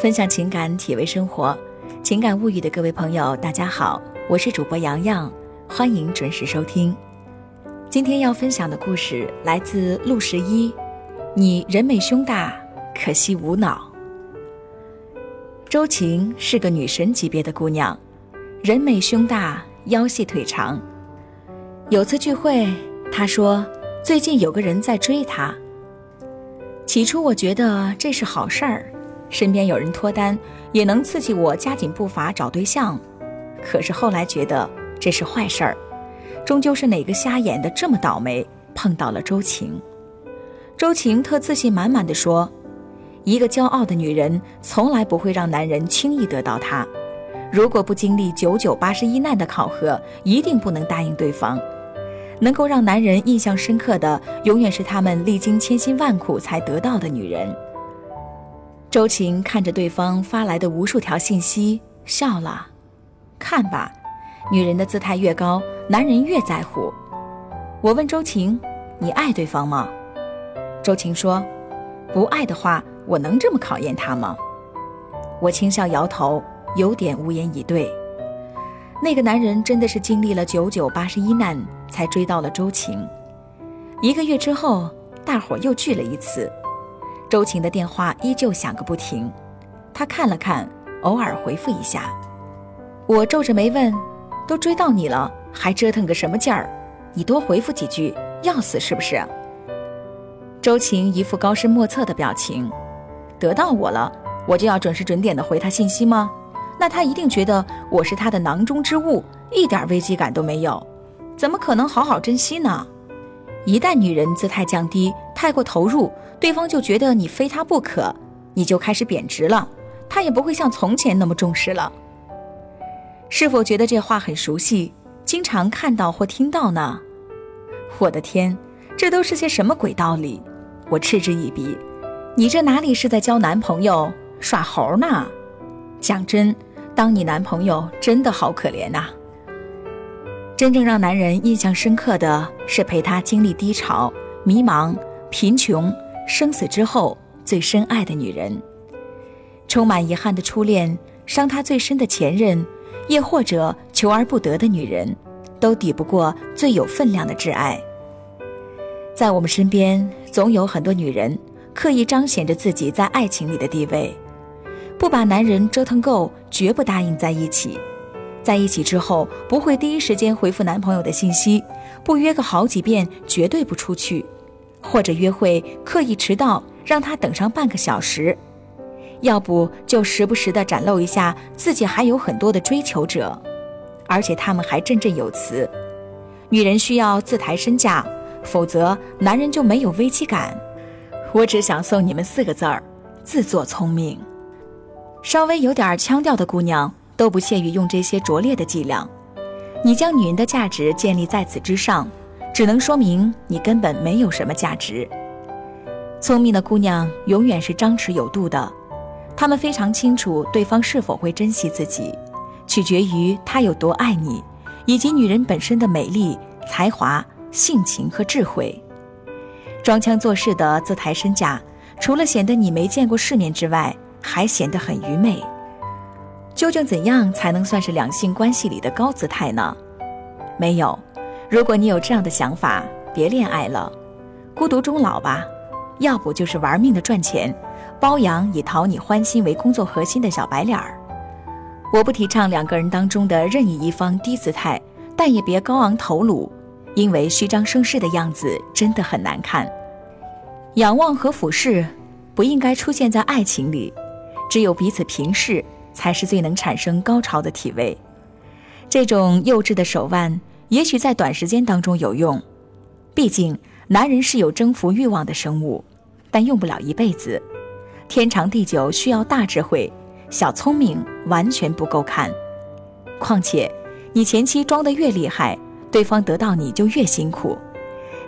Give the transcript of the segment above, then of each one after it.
分享情感，体味生活，情感物语的各位朋友，大家好，我是主播洋洋，欢迎准时收听。今天要分享的故事来自陆十一，你人美胸大，可惜无脑。周晴是个女神级别的姑娘，人美胸大，腰细腿长。有次聚会，她说最近有个人在追她。起初我觉得这是好事儿。身边有人脱单，也能刺激我加紧步伐找对象。可是后来觉得这是坏事儿，终究是哪个瞎眼的这么倒霉碰到了周晴。周晴特自信满满的说：“一个骄傲的女人从来不会让男人轻易得到她。如果不经历九九八十一难的考核，一定不能答应对方。能够让男人印象深刻的，永远是他们历经千辛万苦才得到的女人。”周晴看着对方发来的无数条信息，笑了。看吧，女人的姿态越高，男人越在乎。我问周晴：“你爱对方吗？”周晴说：“不爱的话，我能这么考验他吗？”我轻笑摇头，有点无言以对。那个男人真的是经历了九九八十一难，才追到了周晴。一个月之后，大伙又聚了一次。周晴的电话依旧响个不停，他看了看，偶尔回复一下。我皱着眉问：“都追到你了，还折腾个什么劲儿？你多回复几句，要死是不是？”周晴一副高深莫测的表情。得到我了，我就要准时准点的回他信息吗？那他一定觉得我是他的囊中之物，一点危机感都没有，怎么可能好好珍惜呢？一旦女人姿态降低，太过投入。对方就觉得你非他不可，你就开始贬值了，他也不会像从前那么重视了。是否觉得这话很熟悉，经常看到或听到呢？我的天，这都是些什么鬼道理？我嗤之以鼻。你这哪里是在交男朋友，耍猴呢？讲真，当你男朋友真的好可怜呐。真正让男人印象深刻的是陪他经历低潮、迷茫、贫穷。生死之后最深爱的女人，充满遗憾的初恋，伤他最深的前任，亦或者求而不得的女人，都抵不过最有分量的挚爱。在我们身边，总有很多女人刻意彰显着自己在爱情里的地位，不把男人折腾够，绝不答应在一起。在一起之后，不会第一时间回复男朋友的信息，不约个好几遍，绝对不出去。或者约会刻意迟到，让他等上半个小时，要不就时不时的展露一下自己还有很多的追求者，而且他们还振振有词：女人需要自抬身价，否则男人就没有危机感。我只想送你们四个字儿：自作聪明。稍微有点腔调的姑娘都不屑于用这些拙劣的伎俩，你将女人的价值建立在此之上。只能说明你根本没有什么价值。聪明的姑娘永远是张弛有度的，她们非常清楚对方是否会珍惜自己，取决于他有多爱你，以及女人本身的美丽、才华、性情和智慧。装腔作势的自抬身价，除了显得你没见过世面之外，还显得很愚昧。究竟怎样才能算是两性关系里的高姿态呢？没有。如果你有这样的想法，别恋爱了，孤独终老吧。要不就是玩命的赚钱，包养以讨你欢心为工作核心的小白脸儿。我不提倡两个人当中的任意一方低姿态，但也别高昂头颅，因为虚张声势的样子真的很难看。仰望和俯视不应该出现在爱情里，只有彼此平视，才是最能产生高潮的体位。这种幼稚的手腕。也许在短时间当中有用，毕竟男人是有征服欲望的生物，但用不了一辈子。天长地久需要大智慧，小聪明完全不够看。况且，你前期装得越厉害，对方得到你就越辛苦。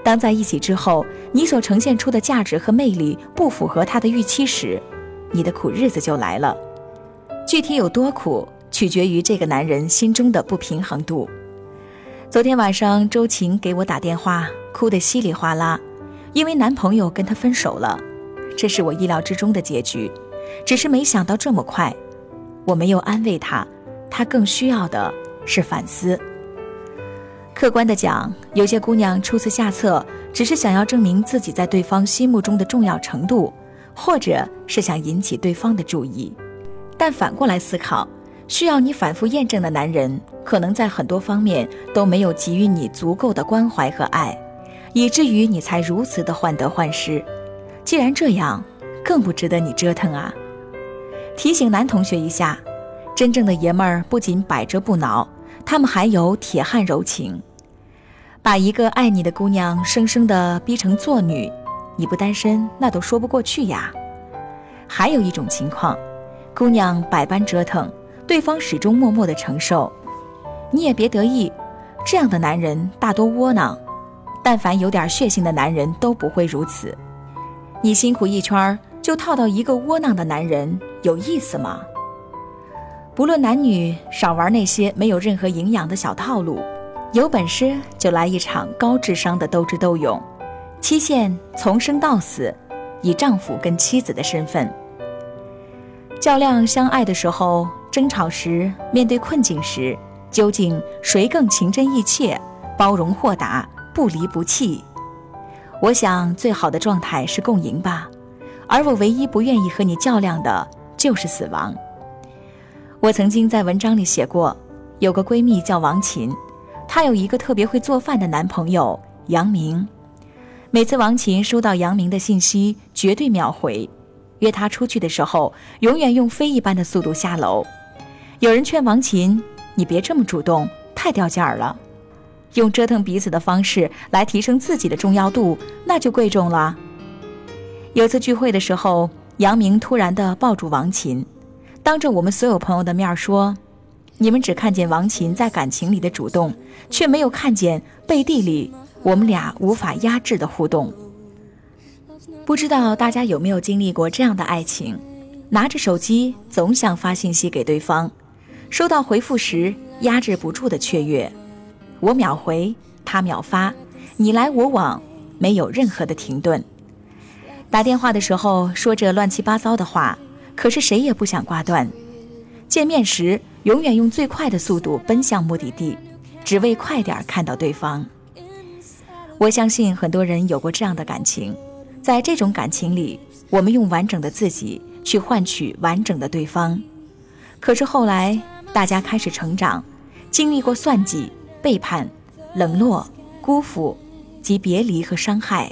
当在一起之后，你所呈现出的价值和魅力不符合他的预期时，你的苦日子就来了。具体有多苦，取决于这个男人心中的不平衡度。昨天晚上，周晴给我打电话，哭得稀里哗啦，因为男朋友跟她分手了。这是我意料之中的结局。只是没想到这么快。我没有安慰她，她更需要的是反思。客观的讲，有些姑娘出此下策，只是想要证明自己在对方心目中的重要程度，或者是想引起对方的注意。但反过来思考，需要你反复验证的男人，可能在很多方面都没有给予你足够的关怀和爱，以至于你才如此的患得患失。既然这样，更不值得你折腾啊！提醒男同学一下，真正的爷们儿不仅百折不挠，他们还有铁汉柔情。把一个爱你的姑娘生生的逼成做女，你不单身那都说不过去呀。还有一种情况，姑娘百般折腾，对方始终默默的承受，你也别得意，这样的男人大多窝囊。但凡有点血性的男人都不会如此。你辛苦一圈就套到一个窝囊的男人，有意思吗？不论男女，少玩那些没有任何营养的小套路。有本事就来一场高智商的斗智斗勇，期限从生到死，以丈夫跟妻子的身份较量相爱的时候，争吵时，面对困境时，究竟谁更情真意切、包容豁达、不离不弃？我想最好的状态是共赢吧，而我唯一不愿意和你较量的就是死亡。我曾经在文章里写过，有个闺蜜叫王琴。她有一个特别会做饭的男朋友杨明，每次王琴收到杨明的信息，绝对秒回。约他出去的时候，永远用飞一般的速度下楼。有人劝王琴：“你别这么主动，太掉价了。用折腾彼此的方式来提升自己的重要度，那就贵重了。”有次聚会的时候，杨明突然的抱住王琴，当着我们所有朋友的面说。你们只看见王琴在感情里的主动，却没有看见背地里我们俩无法压制的互动。不知道大家有没有经历过这样的爱情？拿着手机总想发信息给对方，收到回复时压制不住的雀跃。我秒回，他秒发，你来我往，没有任何的停顿。打电话的时候说着乱七八糟的话，可是谁也不想挂断。见面时。永远用最快的速度奔向目的地，只为快点看到对方。我相信很多人有过这样的感情，在这种感情里，我们用完整的自己去换取完整的对方。可是后来，大家开始成长，经历过算计、背叛、冷落、辜负及别离和伤害，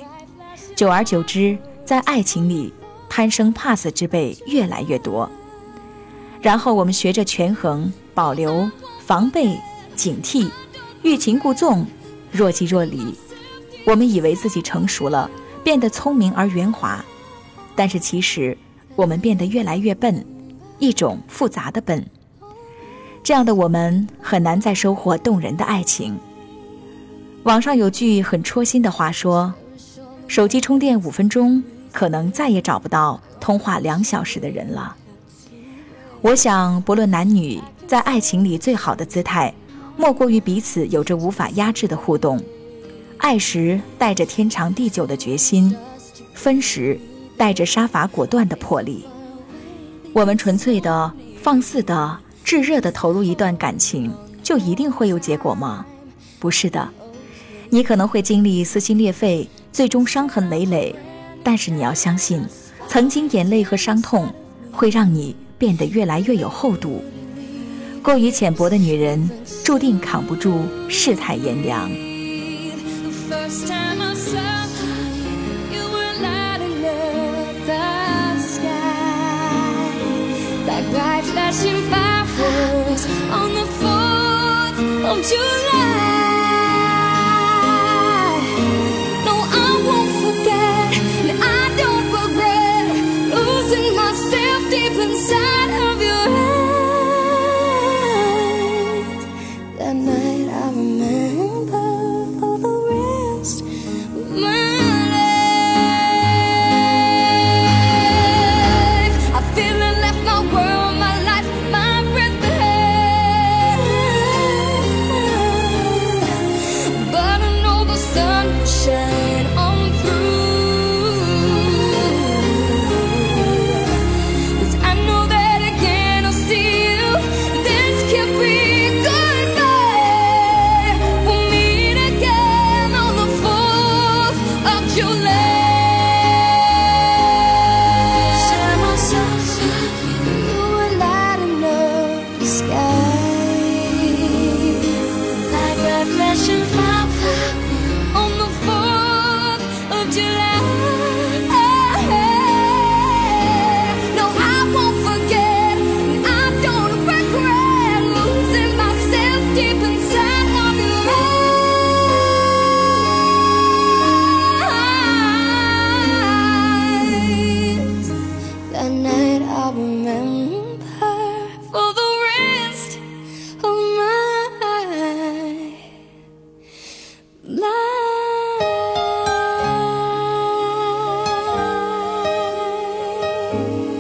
久而久之，在爱情里贪生怕死之辈越来越多。然后我们学着权衡、保留、防备、警惕，欲擒故纵，若即若离。我们以为自己成熟了，变得聪明而圆滑，但是其实我们变得越来越笨，一种复杂的笨。这样的我们很难再收获动人的爱情。网上有句很戳心的话说：“手机充电五分钟，可能再也找不到通话两小时的人了。”我想，不论男女，在爱情里最好的姿态，莫过于彼此有着无法压制的互动。爱时带着天长地久的决心，分时带着杀伐果断的魄力。我们纯粹的、放肆的、炙热的投入一段感情，就一定会有结果吗？不是的，你可能会经历撕心裂肺，最终伤痕累累。但是你要相信，曾经眼泪和伤痛，会让你。变得越来越有厚度。过于浅薄的女人，注定扛不住世态炎凉。first time I saw you you were lighting up the sky like bright flashing fireworks on the 4th of July. you.